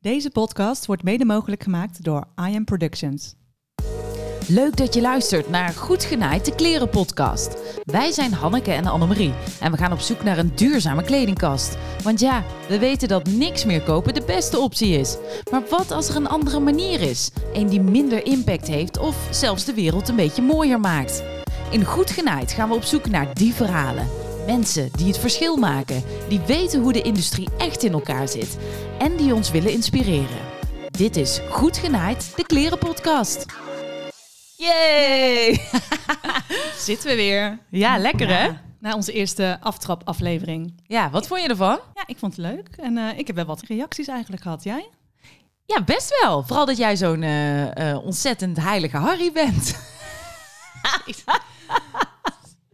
Deze podcast wordt mede mogelijk gemaakt door I Am Productions. Leuk dat je luistert naar Goed Genaaid, de kleren podcast. Wij zijn Hanneke en Annemarie en we gaan op zoek naar een duurzame kledingkast. Want ja, we weten dat niks meer kopen de beste optie is. Maar wat als er een andere manier is? Een die minder impact heeft of zelfs de wereld een beetje mooier maakt? In Goed Genaaid gaan we op zoek naar die verhalen. Mensen die het verschil maken, die weten hoe de industrie echt in elkaar zit en die ons willen inspireren. Dit is Goed Genaaid, de klerenpodcast. Yay! Zitten we weer. Ja, lekker hè? Na onze eerste aftrapaflevering. Ja, wat vond je ervan? Ja, ik vond het leuk. En eh, ik heb wel wat reacties eigenlijk gehad. Jij? Ja, best wel. Vooral dat jij zo'n eh, eh, ontzettend heilige Harry bent.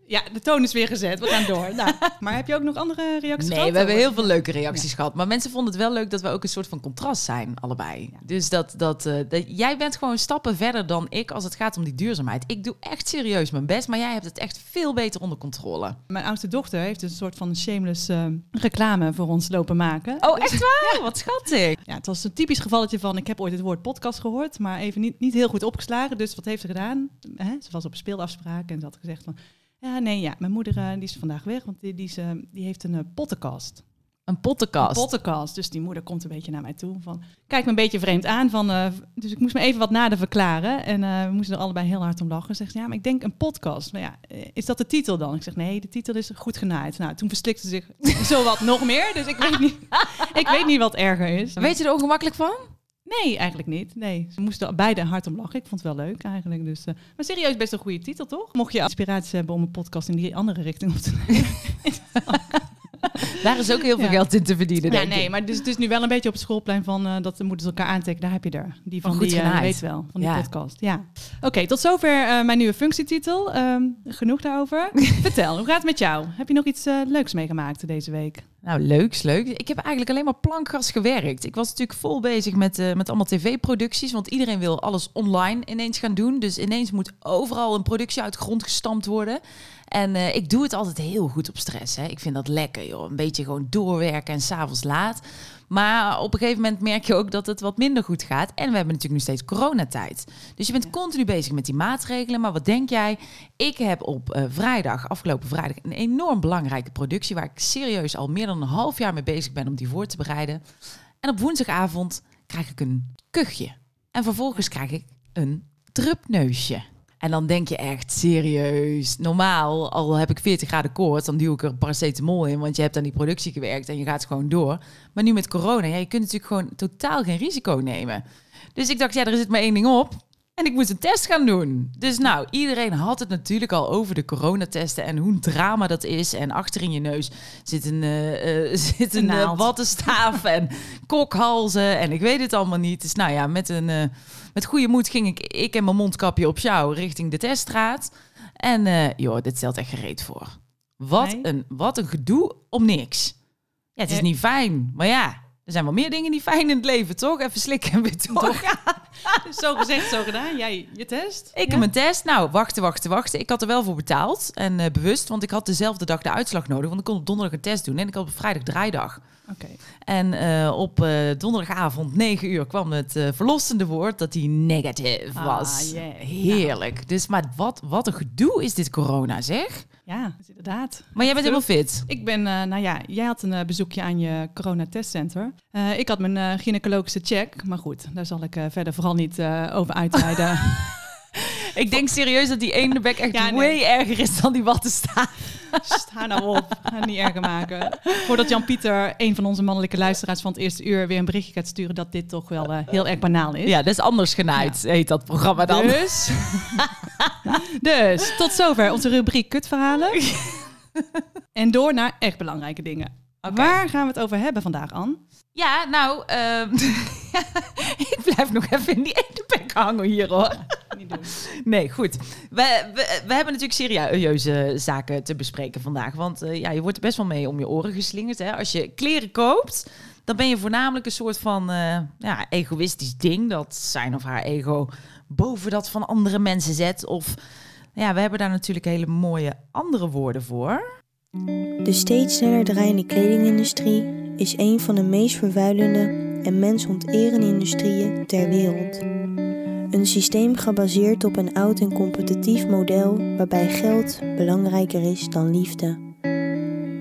Ja, de toon is weer gezet. We gaan door. Nou, maar heb je ook nog andere reacties Nee, gehad? we hebben heel veel leuke reacties gehad. Maar mensen vonden het wel leuk dat we ook een soort van contrast zijn, allebei. Dus dat, dat, eh, dat jij bent gewoon stappen verder dan ik als het gaat om die duurzaamheid. Ik doe echt serieus mijn best, maar jij hebt het echt veel beter onder controle. Mijn oudste dochter heeft een soort van shameless eh, reclame voor ons lopen maken. Oh, echt waar? Wat schattig. Ja, het was een typisch gevalletje van... ik heb ooit het woord podcast gehoord... maar even niet, niet heel goed opgeslagen. Dus wat heeft ze gedaan? Hè? Ze was op een speelafspraak en ze had gezegd van... ja, nee, ja, mijn moeder eh, die is vandaag weg... want die, die, is, eh, die heeft een eh, pottenkast. Een pottenkast. Een pottenkast. Dus die moeder komt een beetje naar mij toe. Van, kijk me een beetje vreemd aan. Van, dus ik moest me even wat nader verklaren. En we moesten er allebei heel hard om lachen. Zegt ze, ja, maar ik denk een podcast. Maar ja, is dat de titel dan? Ik zeg, nee, de titel is goed genaaid. Nou, toen verslikte ze zich zo wat nog meer. Dus ik weet niet, ik weet niet wat erger is. Weet je er ongemakkelijk van? Nee, eigenlijk niet. Nee, ze moesten beide hard om lachen. Ik vond het wel leuk eigenlijk. Dus, eh, maar serieus, best een goede titel, toch? Mocht je inspiratie hebben om een podcast in die andere richting op te nemen. Daar is ook heel veel Ja. geld in te verdienen, Ja, nee, maar dus, het is nu wel een beetje op het schoolplein van eh, dat moeten ze elkaar aantekenen. Daar heb je er. Die van, Goed die, eh, weet wel, van die Ja. podcast. Ja. Oké, tot zover eh, mijn nieuwe functietitel. Ehm, genoeg daarover. Vertel, hoe gaat het met jou? Heb je nog iets leuks meegemaakt deze week? Nou, leuks, leuk. Ik heb eigenlijk alleen maar plankgas gewerkt. Ik was natuurlijk vol bezig met, met allemaal tv-producties, want iedereen wil alles online ineens gaan doen. Dus ineens moet overal een productie uit de grond gestampt worden. En eh, ik doe het altijd heel goed op stress. Hè. Ik vind dat lekker, joh. Een beetje gewoon doorwerken en s'avonds laat. Maar op een gegeven moment merk je ook dat het wat minder goed gaat. En we hebben natuurlijk nu steeds coronatijd. Dus je bent continu bezig met die maatregelen. Maar wat denk jij? Ik heb op eh, vrijdag, afgelopen vrijdag, een enorm belangrijke productie... waar ik serieus al meer dan een half jaar mee bezig ben om die voor te bereiden. En op woensdagavond krijg ik een kuchje. En vervolgens krijg ik een drupneusje. En dan denk je echt serieus. Normaal, al heb ik 40 graden koorts, dan duw ik er paracetamol in, want je hebt aan die productie gewerkt en je gaat gewoon door. Maar nu met corona, ja, je kunt natuurlijk gewoon totaal geen risico nemen. Dus ik dacht, ja, er zit maar één ding op. En ik moest een test gaan doen. Dus nou, iedereen had het natuurlijk al over de coronatesten en hoe een drama dat is. En achter in je neus zit een, eh, zit een, Een naald. wattenstaaf en kokhalzen en ik weet het allemaal niet. Dus nou ja, met, een, met goede moed ging ik, ik en mijn mondkapje op jou richting de teststraat. En joh, dit stelt echt gereed voor. Wat, Nee? een, wat een gedoe om niks. Ja, het is niet fijn, maar ja... Er zijn wel meer dingen die fijn in het leven, toch? Even slikken en weer doorgaan. zo gezegd, zo gedaan. Jij je test? Ik Ja? heb mijn test. Nou, wachten, wachten, wachten. Ik had er wel voor betaald. En eh, bewust, want ik had dezelfde dag de uitslag nodig. Want ik kon op donderdag een test doen. En ik had op vrijdag draaidag. Oké. En eh, op eh, donderdagavond, 9 uur, kwam het verlossende woord dat hij negatief Ah, was. jee. Heerlijk. Dus, maar wat, wat een gedoe is dit corona, zeg. Ja, is inderdaad. Maar jij bent helemaal fit. Ik ben, eh, nou ja, jij had een eh, bezoekje aan je coronatestcenter. Eh ik had mijn gynaecologische check. Maar goed, daar zal ik verder vooral niet over uitweiden. Ik denk serieus dat die ene bek echt Ja, nee. way erger is dan die wattenstaaf. Sta nou op. Ga het niet erger maken. Voordat Jan-Pieter, een van onze mannelijke luisteraars van het eerste uur, weer een berichtje gaat sturen dat dit toch wel eh, heel erg banaal is. Ja, dat is anders genaaid, heet dat programma dan. Dus, dus, tot zover onze rubriek kutverhalen. en door naar echt belangrijke dingen. Waar gaan we het over hebben vandaag, Anne? Ja, nou, ehm, ik blijf nog even in die ene hangen hier hoor. Niet doen. Nee, goed. We, we, we hebben natuurlijk serieuze zaken te bespreken vandaag. Want eh, ja, je wordt er best wel mee om je oren geslingerd. Hè? Als je kleren koopt, dan ben je voornamelijk een soort van eh, ja, egoïstisch ding. Dat zijn of haar ego boven dat van andere mensen zet. Of ja, we hebben daar natuurlijk hele mooie andere woorden voor. De steeds sneller draaiende kledingindustrie is een van de meest vervuilende en mensonterende industrieën ter wereld. Een systeem gebaseerd op een oud en competitief model waarbij geld belangrijker is dan liefde.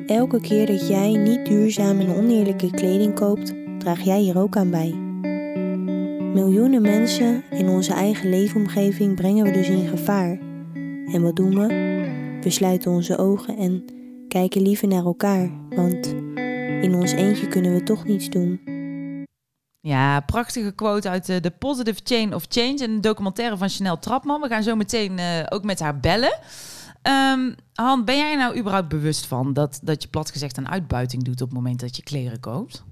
Elke keer dat jij niet duurzaam en oneerlijke kleding koopt, draag jij hier ook aan bij. Miljoenen mensen in onze eigen leefomgeving brengen we dus in gevaar. En wat doen we? We sluiten onze ogen en kijken liever naar elkaar, want in ons eentje kunnen we toch niets doen. Ja, prachtige quote uit de, de Positive Chain of Change, een documentaire van Chanel Trapman. We gaan zo meteen uh, ook met haar bellen. Um, Han, ben jij nou überhaupt bewust van dat, dat je plat gezegd een uitbuiting doet op het moment dat je kleren koopt?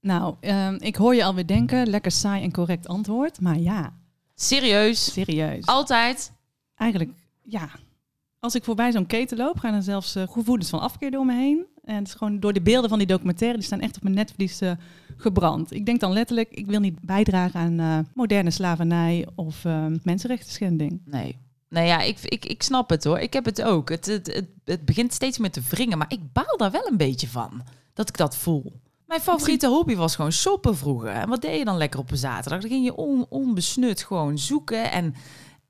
Nou, um, ik hoor je alweer denken, lekker saai en correct antwoord, maar ja. Serieus? Serieus. Altijd? Eigenlijk, ja. Als ik voorbij zo'n keten loop, gaan er zelfs uh, gevoelens van afkeer door me heen. En het is gewoon door de beelden van die documentaire, die staan echt op mijn netvlies uh, gebrand. Ik denk dan letterlijk, ik wil niet bijdragen aan uh, moderne slavernij of uh, mensenrechten schending. Nee. Nou ja, ik, ik, ik snap het hoor. Ik heb het ook. Het, het, het, het begint steeds meer te wringen, maar ik baal daar wel een beetje van. Dat ik dat voel. Mijn favoriete hobby was gewoon shoppen vroeger. En wat deed je dan lekker op een zaterdag? Dan ging je on, onbesnut gewoon zoeken. En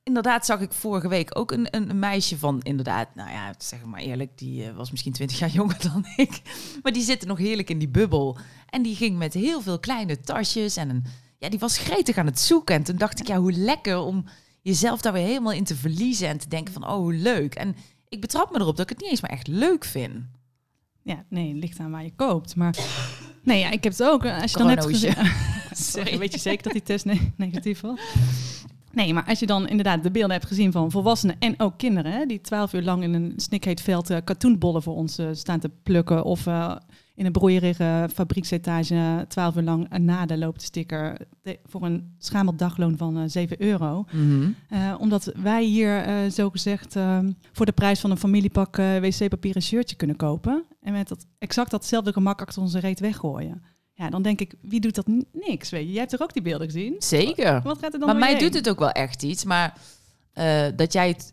inderdaad zag ik vorige week ook een, een, meisje van, inderdaad, nou ja, zeg maar eerlijk, die uh, was misschien 20 jaar jonger dan ik. Maar die zitten nog heerlijk in die bubbel. En die ging met heel veel kleine tasjes en een, ja, die was gretig aan het zoeken. En toen dacht ik, ja, hoe lekker om jezelf daar weer helemaal in te verliezen en te denken van, oh, hoe leuk. En ik betrap me erop dat ik het niet eens maar echt leuk vind. Ja, nee, het ligt aan waar je koopt. Maar nee, ja, ik heb het ook. Als je dan hebt gezien... Sorry, weet je zeker dat die test ne negatief was? Nee, maar als je dan inderdaad de beelden hebt gezien van volwassenen en ook kinderen, hè, die twaalf uur lang in een snikheet veld uh, katoenbollen voor ons uh, staan te plukken, of uh, in een broeierige fabrieksetage twaalf uur lang loopt te sticker voor een schamel dagloon van 7 euro. Mm -hmm. omdat wij hier zo gezegd voor de prijs van een familiepak wc-papier een shirtje kunnen kopen. En met dat, exact datzelfde gemak achter onze reet weggooien. Ja, dan denk ik, wie doet dat niks? Weet je, jij hebt toch ook die beelden gezien? Zeker. Wat gaat er dan maar mij heen? doet het ook wel echt iets. Maar uh, dat jij het,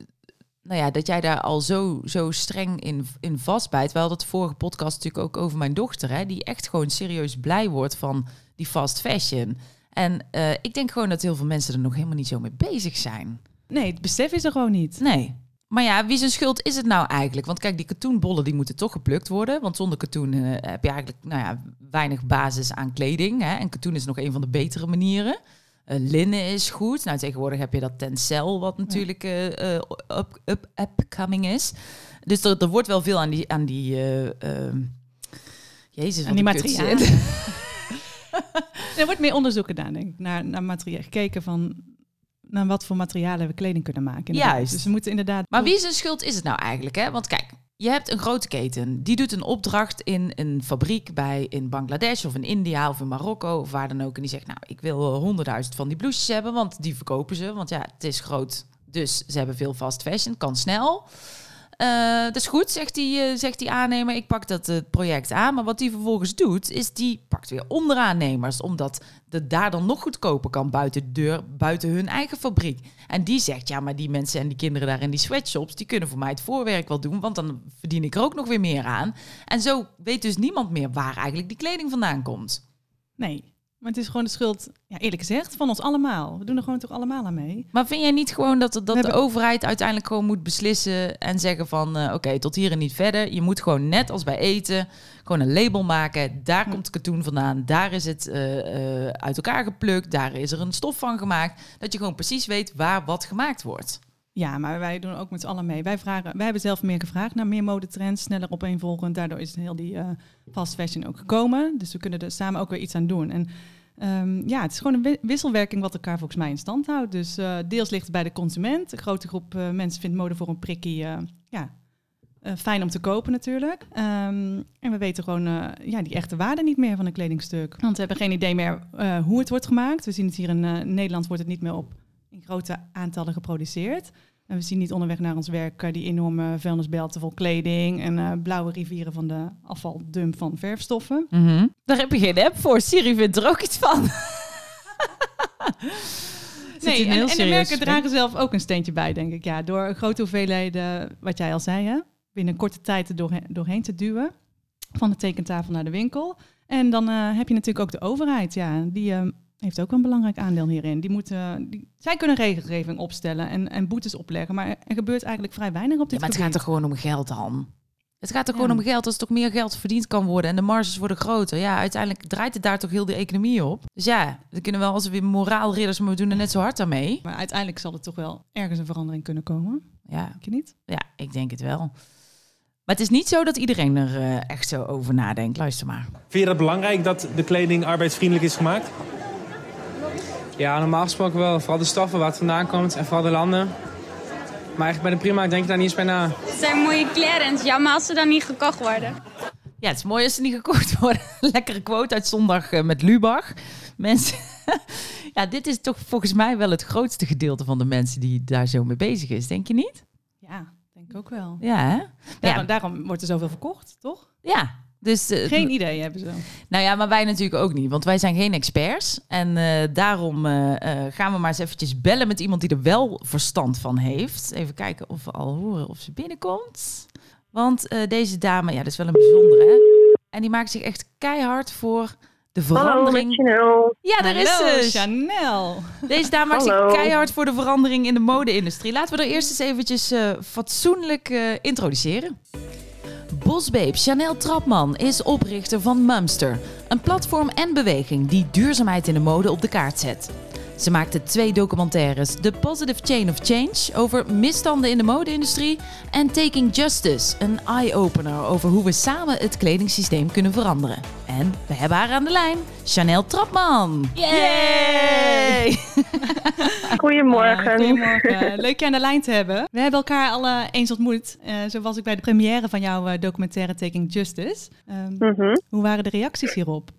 nou ja, dat jij daar al zo, zo streng in, in vastbijt. We hadden het vorige podcast natuurlijk ook over mijn dochter, hè, die echt gewoon serieus blij wordt van die fast fashion. En uh, ik denk gewoon dat heel veel mensen er nog helemaal niet zo mee bezig zijn. Nee, het besef is er gewoon niet. Nee. Maar ja, wie zijn schuld is het nou eigenlijk? Want kijk, die katoenbollen die moeten toch geplukt worden. Want zonder katoen uh, heb je eigenlijk nou ja, weinig basis aan kleding. Hè? En katoen is nog een van de betere manieren. Uh, linnen is goed. Nou, tegenwoordig heb je dat tencel, wat natuurlijk uh, up, up, upcoming is. Dus er, er wordt wel veel aan die... Aan die Jezus, aan die materialen. er wordt meer onderzoek gedaan, denk ik, naar, naar materiaal. Gekeken van naar wat voor materialen we kleding kunnen maken. Juist. Dus we moeten inderdaad. Maar wie zijn schuld is het nou eigenlijk? Hè? Want kijk, je hebt een grote keten. Die doet een opdracht in een fabriek bij in Bangladesh of in India of in Marokko of waar dan ook. En die zegt, nou, ik wil honderdduizend van die blouses hebben, want die verkopen ze. Want ja, het is groot. Dus ze hebben veel fast fashion, kan snel. Uh, dat is goed, zegt die, uh, zegt die aannemer. Ik pak dat uh, project aan. Maar wat die vervolgens doet, is die pakt weer onderaannemers. Omdat het daar dan nog goedkoper kan buiten de deur, buiten hun eigen fabriek. En die zegt, ja, maar die mensen en die kinderen daar in die sweatshops... die kunnen voor mij het voorwerk wel doen, want dan verdien ik er ook nog weer meer aan. En zo weet dus niemand meer waar eigenlijk die kleding vandaan komt. Nee, maar het is gewoon de schuld, ja, eerlijk gezegd, van ons allemaal. We doen er gewoon toch allemaal aan mee. Maar vind jij niet gewoon dat, dat de hebben... overheid uiteindelijk gewoon moet beslissen en zeggen van uh, oké, okay, tot hier en niet verder. Je moet gewoon net als bij eten gewoon een label maken. Daar ja. komt katoen vandaan. Daar is het uh, uh, uit elkaar geplukt. Daar is er een stof van gemaakt. Dat je gewoon precies weet waar wat gemaakt wordt. Ja, maar wij doen ook met z'n allen mee. Wij, vragen, wij hebben zelf meer gevraagd naar meer modetrends, sneller opeenvolgend. Daardoor is heel die uh, fast fashion ook gekomen. Dus we kunnen er samen ook weer iets aan doen. En um, ja, het is gewoon een wisselwerking wat elkaar volgens mij in stand houdt. Dus uh, deels ligt het bij de consument. Een grote groep uh, mensen vindt mode voor een prikkie ja, fijn om te kopen natuurlijk. Um, en we weten gewoon ja, die echte waarde niet meer van een kledingstuk. Want we hebben geen idee meer hoe het wordt gemaakt. We zien het hier in Nederland wordt het niet meer op in grote aantallen geproduceerd. En we zien niet onderweg naar ons werk uh, die enorme vuilnisbelten vol kleding en uh, blauwe rivieren van de afvaldump van verfstoffen. Mm -hmm. Daar heb je geen app voor. Siri vindt er ook iets van. nee, en, en de merken dragen zelf ook een steentje bij, denk ik. Ja, door grote hoeveelheden, wat jij al zei, hè, binnen korte tijd er doorheen, doorheen te duwen. Van de tekentafel naar de winkel. En dan eh, heb je natuurlijk ook de overheid. Ja, die eh, heeft ook een belangrijk aandeel hierin. Die moeten, die, zij kunnen regelgeving opstellen en, en boetes opleggen. Maar er gebeurt eigenlijk vrij weinig op Ja, dit maar het gaat er gewoon om geld, Han. Het gaat er Ja. gewoon om geld. Als er toch meer geld verdiend kan worden en de marges worden groter. Ja, uiteindelijk draait het daar toch heel de economie op. Dus ja, we kunnen wel als we weer moraalridders, maar we doen er net zo hard aan mee. Maar uiteindelijk zal er toch wel ergens een verandering kunnen komen. Ja, Denk je niet? ja, ik denk het wel. Maar het is niet zo dat iedereen er eh, echt zo over nadenkt. Luister maar. Vind je dat belangrijk dat de kleding arbeidsvriendelijk is gemaakt? Ja, normaal gesproken wel. Vooral de stoffen waar het vandaan komt en vooral de landen. Maar eigenlijk bij de Primark denk ik daar niet eens bij na. Het zijn mooie kleren jammer als ze dan niet gekocht worden. Ja, het is mooi als ze niet gekocht worden. Lekkere quote uit zondag eh, met Lubach. Mensen, ja, dit is toch volgens mij wel het grootste gedeelte van de mensen die daar zo mee bezig is. Denk je niet? Ja, denk ik ook wel. Ja, hè? Daarom, Ja, daarom wordt er zoveel verkocht, toch? ja. Dus, eh, Geen idee hebben ze. Nou ja, maar wij natuurlijk ook niet, want wij zijn geen experts. En eh, daarom eh, gaan we maar eens eventjes bellen met iemand die er wel verstand van heeft. Even kijken of we al horen of ze binnenkomt. Want eh, deze dame, ja, dat is wel een bijzondere, hè? En die maakt zich echt keihard voor de Hallo, verandering. Chanel. ja, daar is Hallo, ze. Chanel. Deze dame maakt Hallo. zich keihard voor de verandering in de mode-industrie. Laten we er eerst eens eventjes eh, fatsoenlijk eh, introduceren. Bosbabe Chanel Trapman is oprichter van Mumster. Een platform en beweging die duurzaamheid in de mode op de kaart zet. Ze maakte twee documentaires: The Positive Chain of Change over misstanden in de mode-industrie en Taking Justice, een eye-opener over hoe we samen het kledingsysteem kunnen veranderen. En we hebben haar aan de lijn, Chanel Trapman. Yay! Goedemorgen. Goedemorgen. Leuk je aan de lijn te hebben. We hebben elkaar al eens ontmoet. Eh, zo was ik bij de première van jouw eh, documentaire Taking Justice. Ehm, Mhm. Hoe waren de reacties hierop?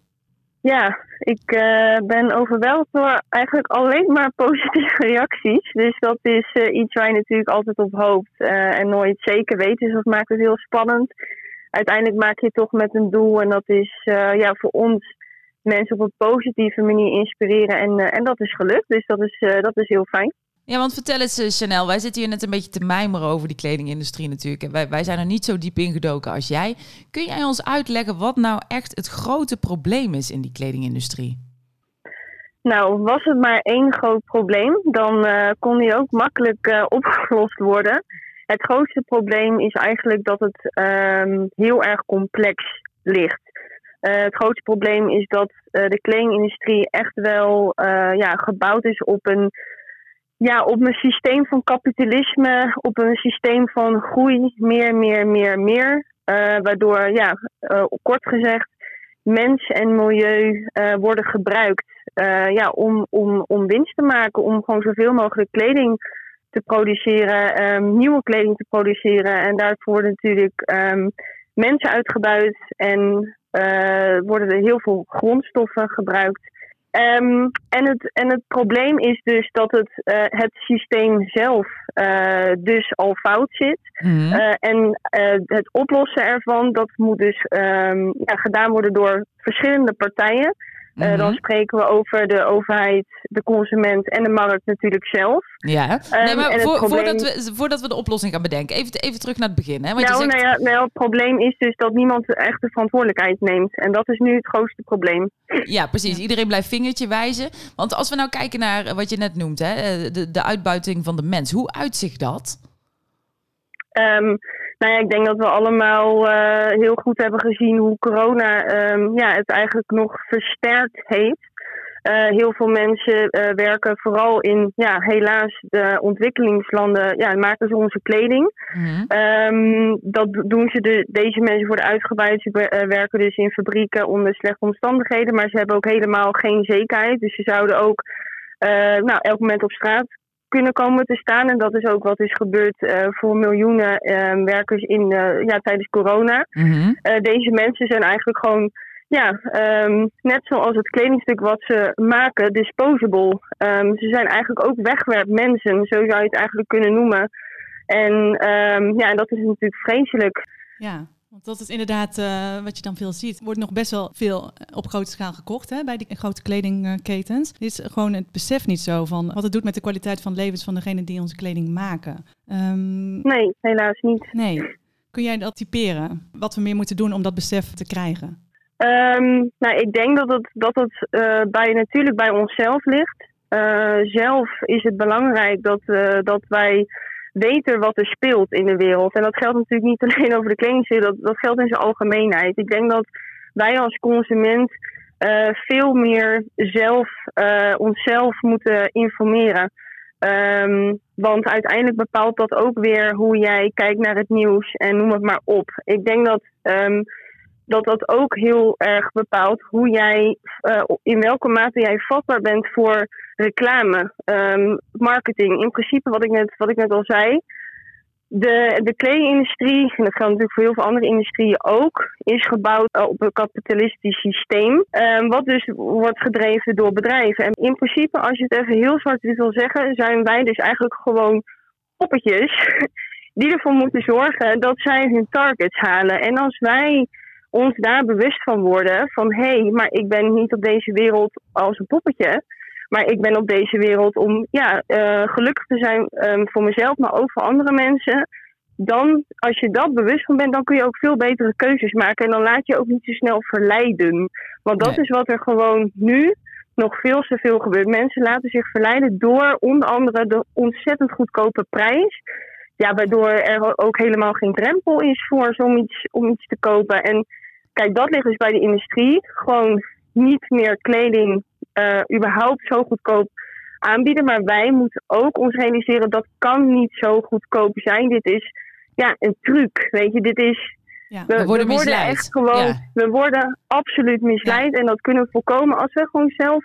Ja, ik eh, ben overweldigd door eigenlijk alleen maar positieve reacties. Dus dat is eh, iets waar je natuurlijk altijd op hoopt eh, en nooit zeker weet. Dus dat maakt het heel spannend. Uiteindelijk maak je het toch met een doel en dat is ja, voor ons mensen op een positieve manier inspireren. En, en dat is gelukt, dus dat is, dat is heel fijn. Ja, want vertel eens, eh, Chanel. Wij zitten hier net een beetje te mijmeren over die kledingindustrie natuurlijk. En wij, wij zijn er niet zo diep ingedoken als jij. Kun jij ons uitleggen wat nou echt het grote probleem is in die kledingindustrie? Nou, was het maar één groot probleem, dan eh, kon die ook makkelijk eh, opgelost worden. Het grootste probleem is eigenlijk dat het ehm, heel erg complex ligt. Het grootste probleem is dat de kledingindustrie echt wel ja, gebouwd is op een, ja, op een systeem van kapitalisme, op een systeem van groei, meer, meer, meer, meer. Eh, waardoor, ja, eh, kort gezegd, mens en milieu eh, worden gebruikt ja, om, om, om winst te maken, om gewoon zoveel mogelijk kleding te produceren, ehm, nieuwe kleding te produceren. En daarvoor worden natuurlijk ehm, mensen uitgebuit en worden er heel veel grondstoffen gebruikt. Ehm, en, het, en het probleem is dus dat het, eh, het systeem zelf eh, dus al fout zit. Mhm. Eh, en eh, het oplossen ervan, dat moet dus ehm, ja, gedaan worden door verschillende partijen. Eh, Mhm. Dan spreken we over de overheid, de consument en de markt natuurlijk zelf. Ja, nee, Ehm, maar voor- probleem- voordat, we, voordat we de oplossing gaan bedenken, even, even terug naar het begin. Hè? Want je Nou, zegt, nou ja, nou, het probleem is dus dat niemand echt de verantwoordelijkheid neemt. En dat is nu het grootste probleem. Ja, precies. Iedereen blijft vingertje wijzen. Want als we nou kijken naar wat je net noemt, hè, eh, de, de uitbuiting van de mens. Hoe uitzicht dat? Ehm, nou ja, ik denk dat we allemaal eh, heel goed hebben gezien hoe corona ehm, ja, het eigenlijk nog versterkt heeft. Eh, heel veel mensen eh, werken vooral in, ja, helaas, de ontwikkelingslanden, ja, maken ze onze kleding. Ehm, dat doen ze de, deze mensen worden uitgebuit. Ze wer- werken dus in fabrieken onder slechte omstandigheden, maar ze hebben ook helemaal geen zekerheid. Dus ze zouden ook nou, elk moment op straat kunnen komen te staan. En dat is ook wat is gebeurd eh, voor miljoenen eh, werkers in, eh, ja, tijdens corona. Mhm. Deze mensen zijn eigenlijk gewoon, ja, ehm, net zoals het kledingstuk wat ze maken, disposable. Ehm, ze zijn eigenlijk ook wegwerpmensen, zo zou je het eigenlijk kunnen noemen. En ja, ja, en dat is natuurlijk vreselijk. Ja, want dat is inderdaad eh, wat je dan veel ziet. Er wordt nog best wel veel eh, op grote schaal gekocht hè, bij die grote kledingketens. Dit is gewoon het besef niet zo van wat het doet met de kwaliteit van levens van degenen die onze kleding maken. Ehm, Nee, helaas niet. nee. Kun jij dat typeren? Wat we meer moeten doen om dat besef te krijgen? Ehm, nou, ik denk dat het, dat het eh, bij, natuurlijk bij onszelf ligt. Zelf is het belangrijk dat, dat wij weten wat er speelt in de wereld. En dat geldt natuurlijk niet alleen over de kledingindustrie, dat, dat geldt in zijn algemeenheid. Ik denk dat wij als consument veel meer zelf onszelf moeten informeren. Um, want uiteindelijk bepaalt dat ook weer hoe jij kijkt naar het nieuws en noem het maar op. Ik denk dat um, dat dat ook heel erg bepaalt hoe jij, uh, in welke mate jij vatbaar bent voor reclame, um, marketing. In principe, wat ik net, wat ik net al zei, de, de kledingindustrie, en dat geldt natuurlijk voor heel veel andere industrieën ook, is gebouwd op een kapitalistisch systeem. Um, wat dus wordt gedreven door bedrijven. En in principe, als je het even heel zwart-wit wil zeggen, zijn wij dus eigenlijk gewoon poppetjes die ervoor moeten zorgen dat zij hun targets halen. En als wij ons daar bewust van worden van hé, hey, maar ik ben niet op deze wereld als een poppetje. Maar ik ben op deze wereld om ja, uh, gelukkig te zijn um, voor mezelf, maar ook voor andere mensen. Dan, als je dat bewust van bent, dan kun je ook veel betere keuzes maken. En dan laat je ook niet zo snel verleiden. Want dat is wat er gewoon nu nog veel te veel gebeurt. Mensen laten zich verleiden door onder andere de ontzettend goedkope prijs. Ja, waardoor er ook helemaal geen drempel is voor om iets, om iets te kopen. En Kijk, dat ligt dus bij de industrie. Gewoon niet meer kleding uh, überhaupt zo goedkoop aanbieden. Maar wij moeten ook ons realiseren dat kan niet zo goedkoop zijn. Dit is ja, een truc. Weet je, dit is. Ja, we, worden, we worden echt gewoon. We worden absoluut misleid. En dat kunnen we voorkomen als we gewoon zelf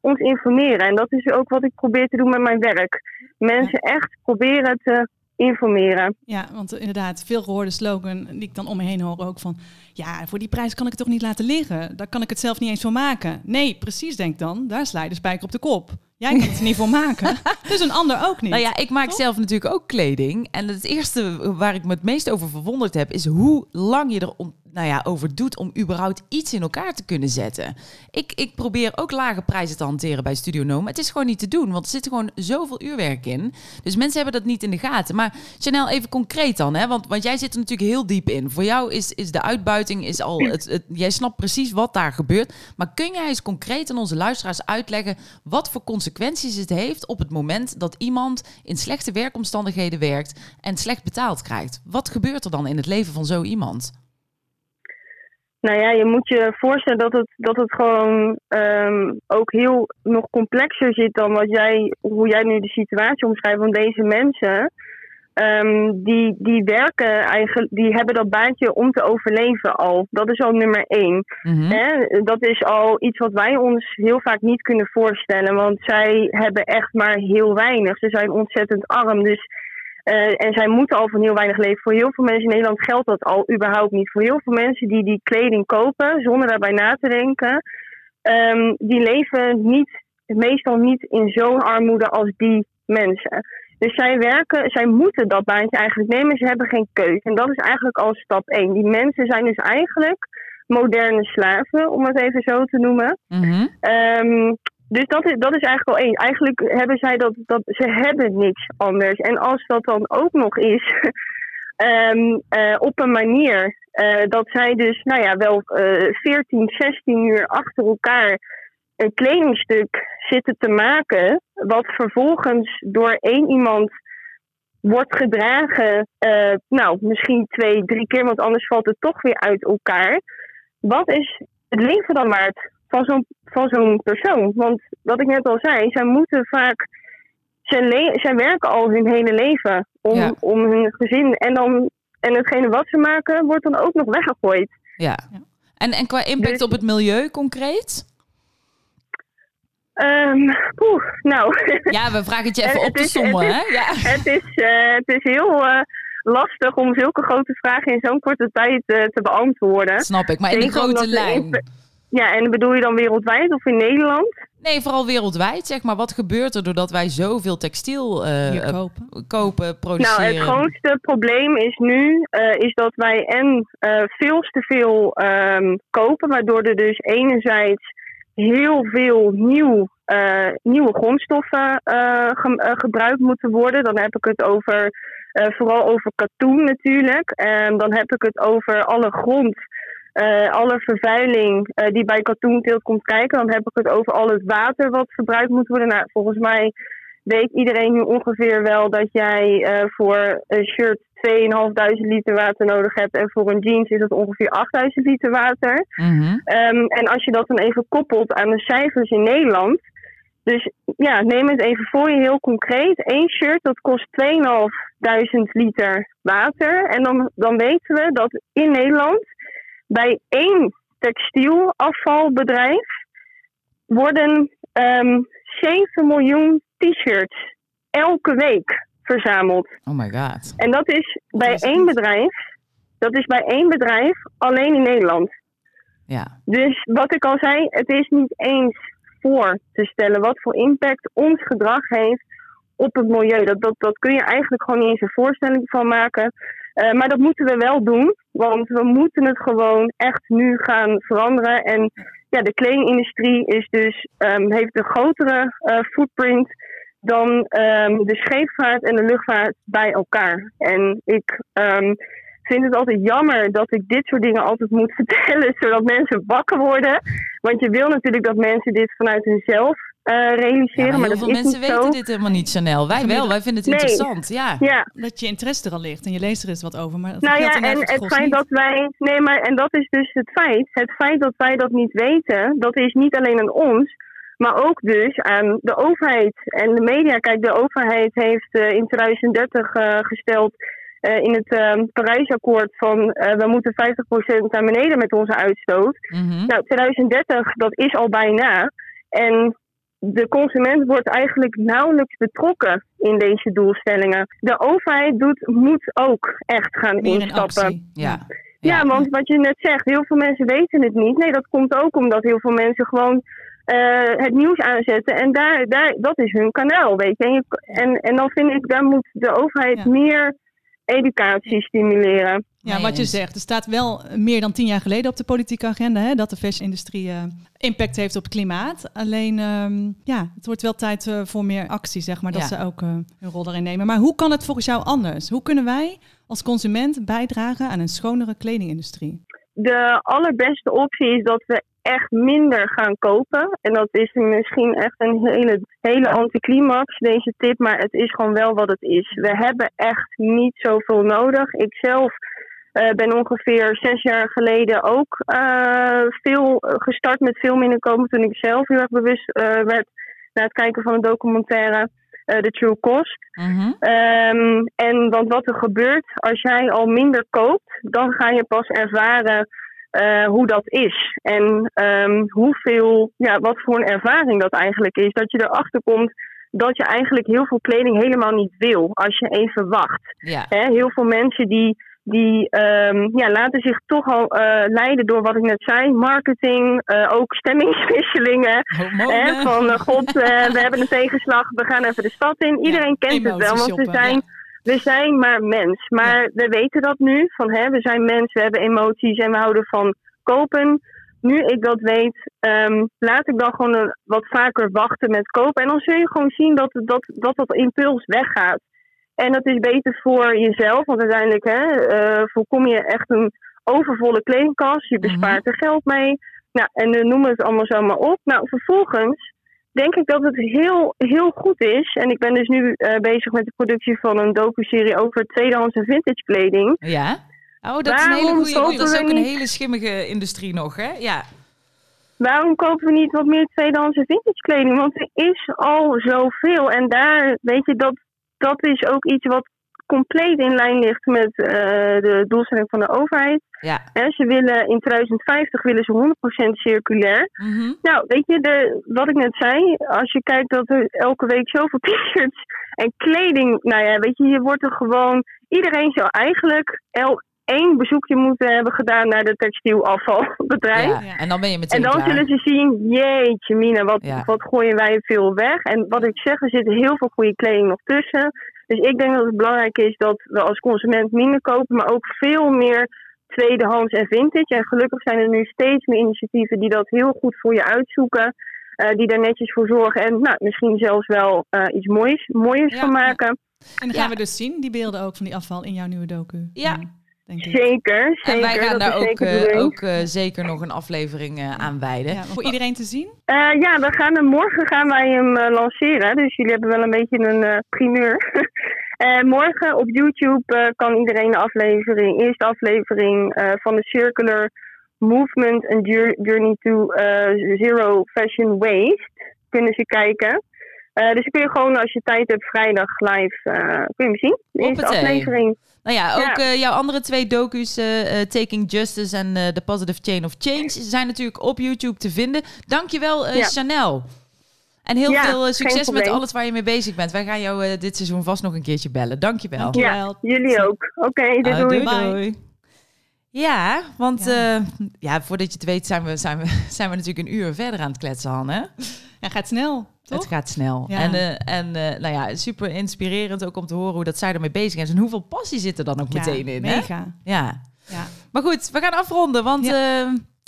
ons informeren. En dat is ook wat ik probeer te doen met mijn werk. Mensen echt proberen te informeren. Ja, want inderdaad, veel gehoorde slogan die ik dan om me heen hoor ook van... ja, voor die prijs kan ik het toch niet laten liggen? Daar kan ik het zelf niet eens van maken. Nee, precies, denk dan. Daar sla je de spijker op de kop. Jij kan het er niet voor maken. Dus een ander ook niet. Nou ja, ik maak zelf natuurlijk ook kleding. En het eerste waar ik me het meest over verwonderd heb, is hoe lang je er nou ja, over doet om überhaupt iets in elkaar te kunnen zetten. Ik, ik probeer ook lage prijzen te hanteren bij Studio Nome. Het is gewoon niet te doen, want er zit gewoon zoveel uurwerk in. Dus mensen hebben dat niet in de gaten. Maar Chanel, even concreet dan, hè? Want, want jij zit er natuurlijk heel diep in. Voor jou is, is de uitbuiting, is al het, het, jij snapt precies wat daar gebeurt. Maar kun jij eens concreet aan onze luisteraars uitleggen wat voor consequenties het heeft op het moment dat iemand in slechte werkomstandigheden werkt en slecht betaald krijgt? Wat gebeurt er dan in het leven van zo iemand? Nou ja, je moet je voorstellen dat het, dat het gewoon um, ook heel nog complexer zit dan wat jij, hoe jij nu de situatie omschrijft van deze mensen. Um, die, die werken eigenlijk, die hebben dat baantje om te overleven al. Dat is al nummer één. Mm Dat is al iets wat wij ons heel vaak niet kunnen voorstellen. Want zij hebben echt maar heel weinig. Ze zijn ontzettend arm. Dus uh, en zij moeten al van heel weinig leven. Voor heel veel mensen in Nederland geldt dat al überhaupt niet. Voor heel veel mensen die die kleding kopen, zonder daarbij na te denken, um, die leven niet, meestal niet in zo'n armoede als die mensen. Dus zij werken, zij moeten dat baantje eigenlijk nemen. Ze hebben geen keuze. En dat is eigenlijk al stap één. Die mensen zijn dus eigenlijk moderne slaven, om het even zo te noemen. Mm -hmm. um, dus dat is, dat is eigenlijk al één. Eigenlijk hebben zij dat, dat ze hebben niks anders. En als dat dan ook nog is um, uh, op een manier uh, dat zij dus, nou ja, wel uh, 14, 16 uur achter elkaar een kledingstuk zitten te maken, wat vervolgens door één iemand wordt gedragen, nou, misschien twee, drie keer, want anders valt het toch weer uit elkaar. Wat is het leven dan waard? Van zo'n van zo'n persoon. Want wat ik net al zei, zij moeten vaak. Zij, zij werken al hun hele leven om, om hun gezin. En, dan, en hetgene wat ze maken, wordt dan ook nog weggegooid. Ja. En, en qua impact dus- op het milieu concreet? Um, nou. Ja, we vragen het je even op te sommen, hè? Ja. Het is, uh, het is heel uh, lastig om zulke grote vragen in zo'n korte tijd uh, te beantwoorden. Snap ik, maar in de grote lijn. Ja, en bedoel je dan wereldwijd of in Nederland? Nee, vooral wereldwijd. Zeg maar, wat gebeurt er doordat wij zoveel textiel uh, kopen. kopen, produceren? Nou, het grootste probleem is nu uh, is dat wij en uh, veel te veel um, kopen, waardoor er dus enerzijds heel veel nieuw, nieuwe grondstoffen ge gebruikt moeten worden. Dan heb ik het over vooral over katoen natuurlijk. En dan heb ik het over alle grond eh, alle vervuiling eh, die bij katoenteelt komt kijken. Dan heb ik het over al het water wat verbruikt moet worden. Nou, volgens mij weet iedereen nu ongeveer wel dat jij eh, voor een shirt 2.500 liter water nodig hebt. En voor een jeans is dat ongeveer 8.000 liter water. Mhm. Ehm, en als je dat dan even koppelt aan de cijfers in Nederland. Dus ja, neem het even voor je heel concreet. Eén shirt dat kost 2.500 liter water. En dan, dan weten we dat in Nederland bij één textielafvalbedrijf worden ehm 7 miljoen t-shirts elke week verzameld. Oh my god. En dat is bij is één bedrijf. Dat is bij één bedrijf alleen in Nederland. Ja. Dus wat ik al zei, het is niet eens voor te stellen wat voor impact ons gedrag heeft op het milieu. Dat, dat, dat kun je eigenlijk gewoon niet eens een voorstelling van maken. Eh, maar dat moeten we wel doen, want we moeten het gewoon echt nu gaan veranderen. En ja, de kledingindustrie is dus, ehm, heeft een grotere eh, footprint dan ehm, de scheepvaart en de luchtvaart bij elkaar. En ik ehm, vind het altijd jammer dat ik dit soort dingen altijd moet vertellen, zodat mensen wakker worden. Want je wil natuurlijk dat mensen dit vanuit hunzelf eh, realiseren, Ja, maar maar, heel dat veel is mensen niet weten zo. dit helemaal niet, Chanel. Wij wel, wij vinden het Nee. interessant. Ja. Ja, Dat je interesse er al ligt en je leest er eens wat over. Maar dat nou ja, en het gros feit niet. dat wij. Nee, maar en dat is dus het feit. Het feit dat wij dat niet weten, dat is niet alleen aan ons, maar ook dus aan de overheid en de media. Kijk, de overheid heeft eh, in 2030 eh, gesteld eh, in het eh, Parijsakkoord van eh, we moeten 50% naar beneden met onze uitstoot. Mhm. Nou, 2030, dat is al bijna. En de consument wordt eigenlijk nauwelijks betrokken in deze doelstellingen. De overheid doet, moet ook echt gaan Meer instappen. actie. Ja. Ja, want wat je net zegt, heel veel mensen weten het niet. Nee, dat komt ook omdat heel veel mensen gewoon eh, het nieuws aanzetten. En daar, daar, dat is hun kanaal, weet je. En, je- en, en dan vind ik, daar moet de overheid Ja. meer educatie stimuleren. Ja, wat je zegt. Er staat wel meer dan tien jaar geleden op de politieke agenda hè, dat de fashion-industrie eh, impact heeft op het klimaat. Alleen, ehm, ja, het wordt wel tijd eh, voor meer actie, zeg maar, dat Ja. ze ook eh, hun rol daarin nemen. Maar hoe kan het volgens jou anders? Hoe kunnen wij als consument bijdragen aan een schonere kledingindustrie? de allerbeste optie is dat we echt minder gaan kopen. En dat is misschien echt een hele, hele anticlimax, deze tip. Maar het is gewoon wel wat het is. We hebben echt niet zoveel nodig. Ik zelf eh, ben ongeveer zes jaar geleden ook eh, veel gestart met veel minder kopen. Toen ik zelf heel erg bewust eh, werd na het kijken van een documentaire. eh The True Cost. Mhm. Ehm, en want wat er gebeurt als jij al minder koopt, dan ga je pas ervaren eh, hoe dat is. En ehm, hoeveel, ja, wat voor een ervaring dat eigenlijk is. Dat je erachter komt dat je eigenlijk heel veel kleding helemaal niet wil als je even wacht. Ja. Heel veel mensen die, die ehm, ja, laten zich toch al eh, leiden door wat ik net zei. Marketing, eh, ook stemmingswisselingen. Hè, van eh, god, we hebben een tegenslag, we gaan even de stad in. Iedereen kent het wel, want we zijn, ja. we zijn maar mens. Maar we weten dat nu, van hè, we zijn mens, we hebben emoties en we houden van kopen. Nu ik dat weet, ehm, laat ik dan gewoon een- wat vaker wachten met kopen. En dan zul je gewoon zien dat dat, dat, dat impuls weggaat. En dat is beter voor jezelf, want uiteindelijk hè, eh, voorkom je echt een overvolle kledingkast. Je bespaart er geld mee. Nou, en dan noemen we het allemaal zo maar op. Nou, vervolgens denk ik dat het heel, heel goed is. En ik ben dus nu eh, bezig met de productie van een docu-serie over tweedehands en vintage kleding. Ja. Oh, dat is een hele goede. Dat is ook een niet- hele schimmige industrie nog, hè? Ja. Waarom kopen we niet wat meer tweedehands en vintage kleding? Want er is al zoveel. En daar, weet je, dat, dat is ook iets wat compleet in lijn ligt met eh, de doelstelling van de overheid. Ja. Hè, ze willen in 2050 willen ze 100% circulair. Mhm. Nou, weet je, de, wat ik net zei, als je kijkt dat er elke week zoveel t-shirts en kleding, nou ja, weet je, je wordt er gewoon, iedereen zou eigenlijk el, één bezoekje moeten hebben gedaan naar de textielafvalbedrijf. Ja. En dan ben je meteen En dan klaar. zullen ze zien, jeetje mina, wat, Ja. wat gooien wij veel weg. En wat ik zeg, er zit heel veel goede kleding nog tussen. Dus ik denk dat het belangrijk is dat we als consument minder kopen, maar ook veel meer tweedehands en vintage. En gelukkig zijn er nu steeds meer initiatieven die dat heel goed voor je uitzoeken. eh, die daar netjes voor zorgen en nou, misschien zelfs wel eh, iets moois, mooiers Ja, van maken. En dan gaan Ja. we dus zien, die beelden ook van die afval in jouw nieuwe docu. Ja. Denk ik. Zeker, zeker. En wij gaan dat daar ook, zeker de eh, ook eh, zeker nog een aflevering eh, aan wijden. Ja, voor iedereen te zien? Eh, ja, we gaan hem, morgen gaan wij hem lanceren. Dus jullie hebben wel een beetje een primeur. Eh, morgen op YouTube eh, kan iedereen de aflevering, eerste aflevering eh, van de Circular Movement and Jour- Journey to eh, Zero Fashion Waste kunnen ze kijken. Eh, dus kun je gewoon als je tijd hebt vrijdag live eh, kun je hem zien. De eerste aflevering. Nou ja, ook Ja. eh, jouw andere twee docu's, Taking Justice en eh, The Positive Chain of Change, zijn natuurlijk op YouTube te vinden. Dankjewel uh, Ja. Chanel. En heel Ja, veel succes met alles waar je mee bezig bent. Wij gaan jou eh, dit seizoen vast nog een keertje bellen. Dankjewel. Dank je Ja, wel. jullie ook. Oké, doei, Ah, doei. Doei. Ja, want Ja. ja. ja, voordat je het weet zijn we, zijn, we, zijn we natuurlijk een uur verder aan het kletsen, Han. Ja, gaat snel, toch? Het gaat snel. Ja. En, eh, en eh, nou ja, super inspirerend ook om te horen hoe dat zij ermee bezig is. En hoeveel passie zit er dan ook Ja, meteen in. Hè? Mega. Ja. Ja. Maar goed, we gaan afronden, want eh,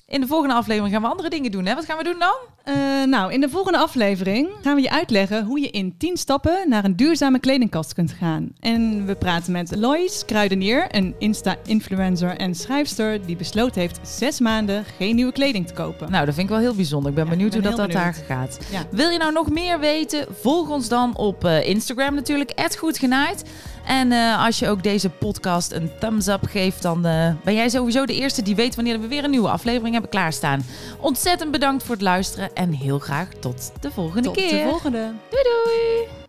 in de volgende aflevering gaan we andere dingen doen. Hè? Wat gaan we doen dan? Eh, nou, in de volgende aflevering gaan we je uitleggen hoe je in 10 stappen naar een duurzame kledingkast kunt gaan. En we praten met Lois Kruidenier, een Insta-influencer en schrijfster die besloten heeft zes maanden geen nieuwe kleding te kopen. Nou, dat vind ik wel heel bijzonder. Ik ben Ja, benieuwd ik ben hoe dat, dat daar gaat. Ja. Wil je nou nog meer weten? Volg ons dan op eh, Instagram natuurlijk, @goedgenaaid. En eh, als je ook deze podcast een thumbs up geeft, dan ben jij sowieso de eerste die weet wanneer we weer een nieuwe aflevering hebben klaarstaan. Ontzettend bedankt voor het luisteren en heel graag tot de volgende Tot keer. de volgende. Doei doei!